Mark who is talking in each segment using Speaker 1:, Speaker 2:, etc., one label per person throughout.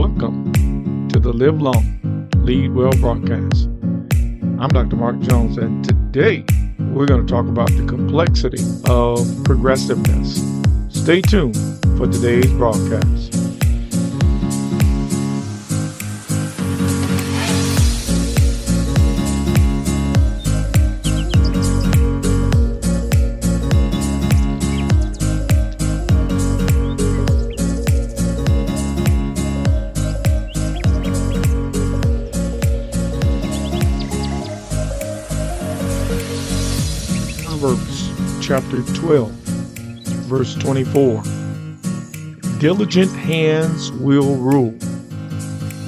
Speaker 1: Welcome to the Live Long, Lead Well broadcast. I'm Dr. Mark Jones, and today we're going to talk about the complexity of progressiveness. Stay tuned for today's broadcast. Proverbs chapter 12, verse 24. Diligent hands will rule,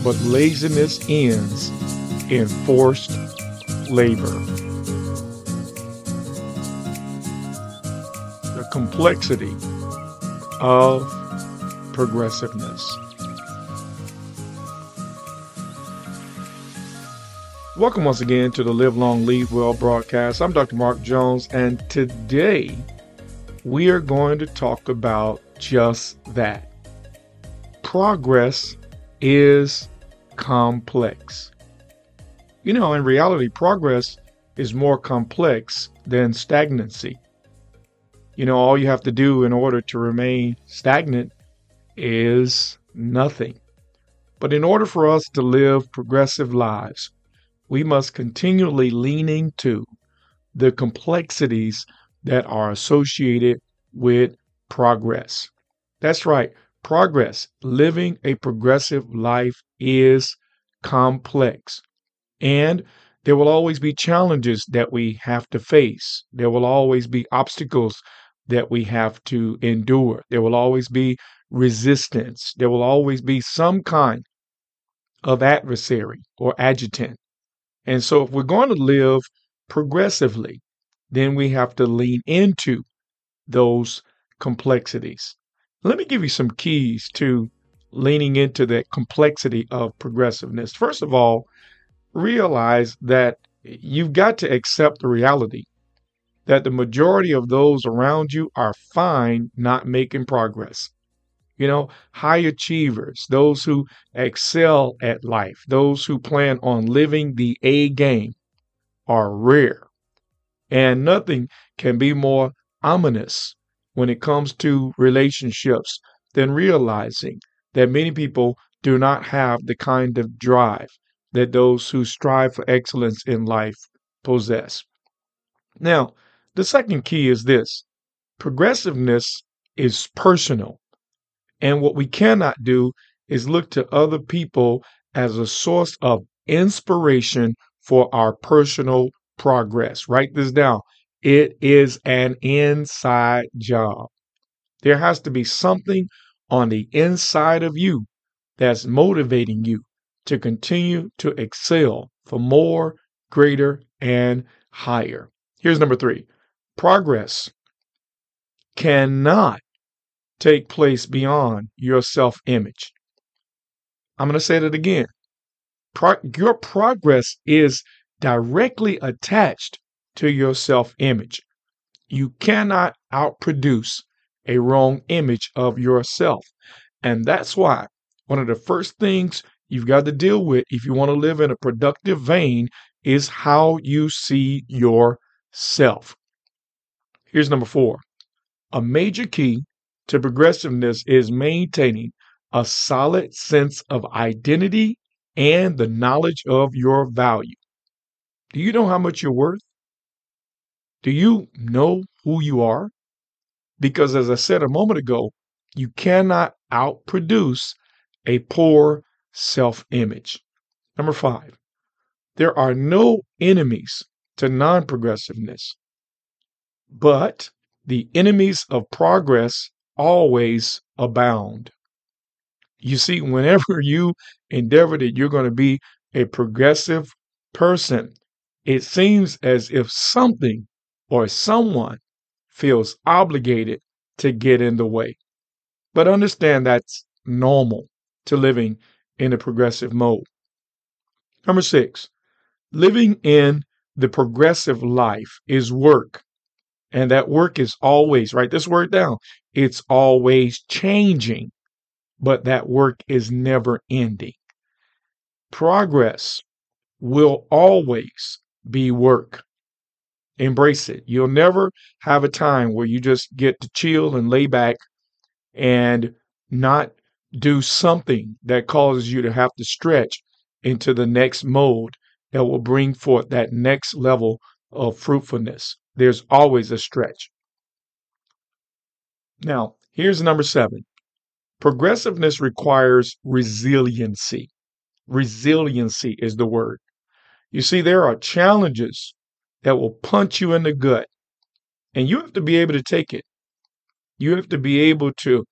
Speaker 1: but laziness ends in forced labor. The complexity of progressiveness. Welcome once again to the Live Long Lead Well broadcast. I'm Dr. Mark Jones, and today we are going to talk about just that. Progress is complex. You know, in reality, progress is more complex than stagnancy. You know, all you have to do in order to remain stagnant is nothing. But in order for us to live progressive lives, we must continually lean into the complexities that are associated with progress. That's right, progress, living a progressive life is complex. And there will always be challenges that we have to face. There will always be obstacles that we have to endure. There will always be resistance. There will always be some kind of adversary or adjutant and so, if we're going to live progressively, then we have to lean into those complexities. Let me give you some keys to leaning into that complexity of progressiveness. First of all, realize that you've got to accept the reality that the majority of those around you are fine not making progress. You know, high achievers, those who excel at life, those who plan on living the A game are rare. And nothing can be more ominous when it comes to relationships than realizing that many people do not have the kind of drive that those who strive for excellence in life possess. Now, the second key is this progressiveness is personal. And what we cannot do is look to other people as a source of inspiration for our personal progress. Write this down. It is an inside job. There has to be something on the inside of you that's motivating you to continue to excel for more, greater, and higher. Here's number three progress cannot take place beyond your self image. I'm going to say that again. Pro- your progress is directly attached to your self image. You cannot outproduce a wrong image of yourself. And that's why one of the first things you've got to deal with if you want to live in a productive vein is how you see yourself. Here's number four a major key to progressiveness is maintaining a solid sense of identity and the knowledge of your value. Do you know how much you're worth? Do you know who you are? Because as I said a moment ago, you cannot outproduce a poor self image. Number five, there are no enemies to non progressiveness, but the enemies of progress always abound. You see, whenever you endeavor that you're going to be a progressive person, it seems as if something or someone feels obligated to get in the way. But understand that's normal to living in a progressive mode. Number six, living in the progressive life is work. And that work is always, write this word down, it's always changing. but that work is never ending. Progress will always be work. Embrace it. You'll never have a time where you just get to chill and lay back and not do something that causes you to have to stretch into the next mode that will bring forth that next level of fruitfulness. There's always a stretch. Now, here's number seven progressiveness requires resiliency. Resiliency is the word. You see, there are challenges that will punch you in the gut, and you have to be able to take it. You have to be able to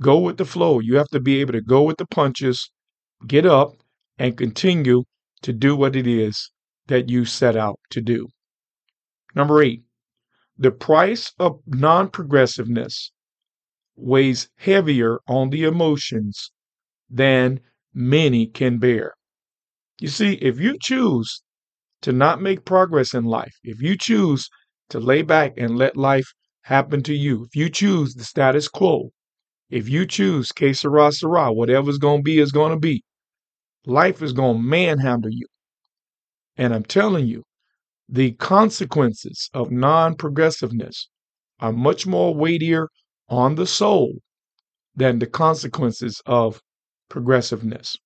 Speaker 1: go with the flow. You have to be able to go with the punches, get up, and continue to do what it is that you set out to do. Number eight, the price of non progressiveness weighs heavier on the emotions than many can bear. You see, if you choose to not make progress in life, if you choose to lay back and let life happen to you, if you choose the status quo, if you choose que sera, sera, whatever's going to be is going to be, life is going to manhandle you. And I'm telling you, the consequences of non progressiveness are much more weightier on the soul than the consequences of progressiveness.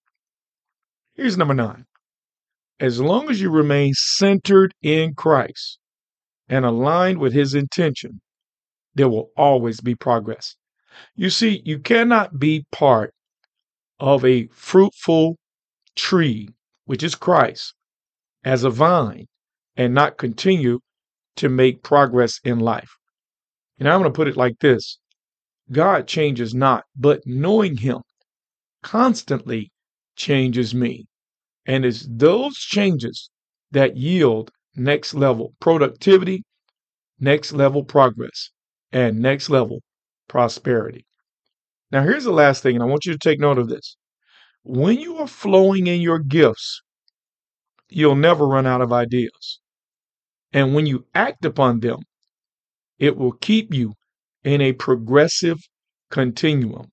Speaker 1: Here's number nine. As long as you remain centered in Christ and aligned with his intention, there will always be progress. You see, you cannot be part of a fruitful tree, which is Christ, as a vine and not continue to make progress in life. And I'm going to put it like this God changes not, but knowing Him constantly changes me. And it's those changes that yield next level productivity, next level progress, and next level prosperity. Now, here's the last thing, and I want you to take note of this. When you are flowing in your gifts, you'll never run out of ideas. And when you act upon them, it will keep you in a progressive continuum.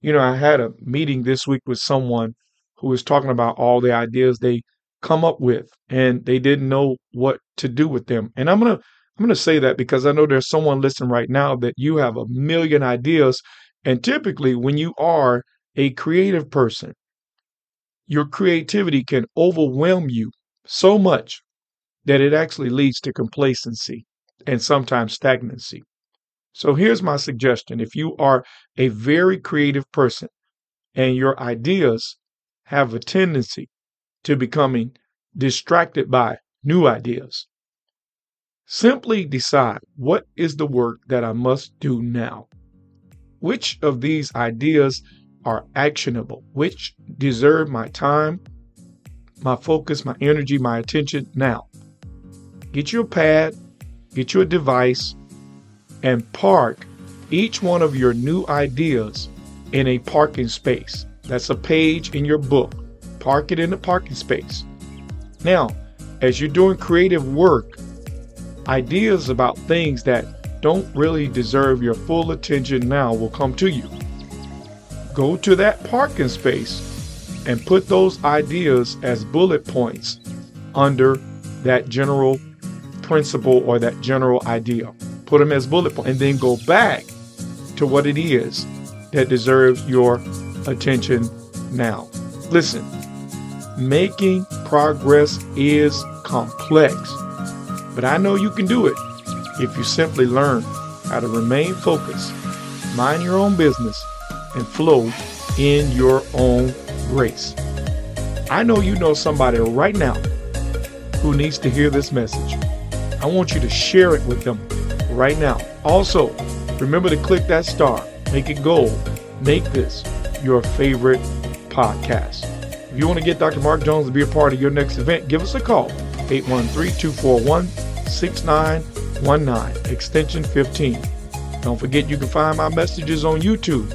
Speaker 1: You know, I had a meeting this week with someone who was talking about all the ideas they come up with and they didn't know what to do with them. And I'm going to I'm going to say that because I know there's someone listening right now that you have a million ideas and typically when you are a creative person, your creativity can overwhelm you so much that it actually leads to complacency and sometimes stagnancy. So here's my suggestion. If you are a very creative person and your ideas have a tendency to becoming distracted by new ideas, simply decide what is the work that I must do now. Which of these ideas are actionable, which deserve my time, my focus, my energy, my attention now. Get you a pad, get you a device, and park each one of your new ideas in a parking space. That's a page in your book. Park it in the parking space. Now, as you're doing creative work, ideas about things that don't really deserve your full attention now will come to you. Go to that parking space and put those ideas as bullet points under that general principle or that general idea put them as bullet points, and then go back to what it is that deserves your attention now. Listen, making progress is complex, but I know you can do it if you simply learn how to remain focused, mind your own business, and flow in your own grace. I know you know somebody right now who needs to hear this message. I want you to share it with them right now. Also, remember to click that star, make it gold, make this your favorite podcast. If you want to get Dr. Mark Jones to be a part of your next event, give us a call 813 241 6919, extension 15. Don't forget you can find my messages on YouTube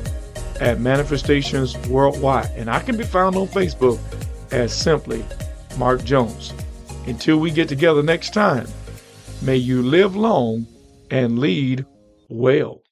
Speaker 1: at Manifestations Worldwide, and I can be found on Facebook as simply Mark Jones. Until we get together next time, may you live long and lead well.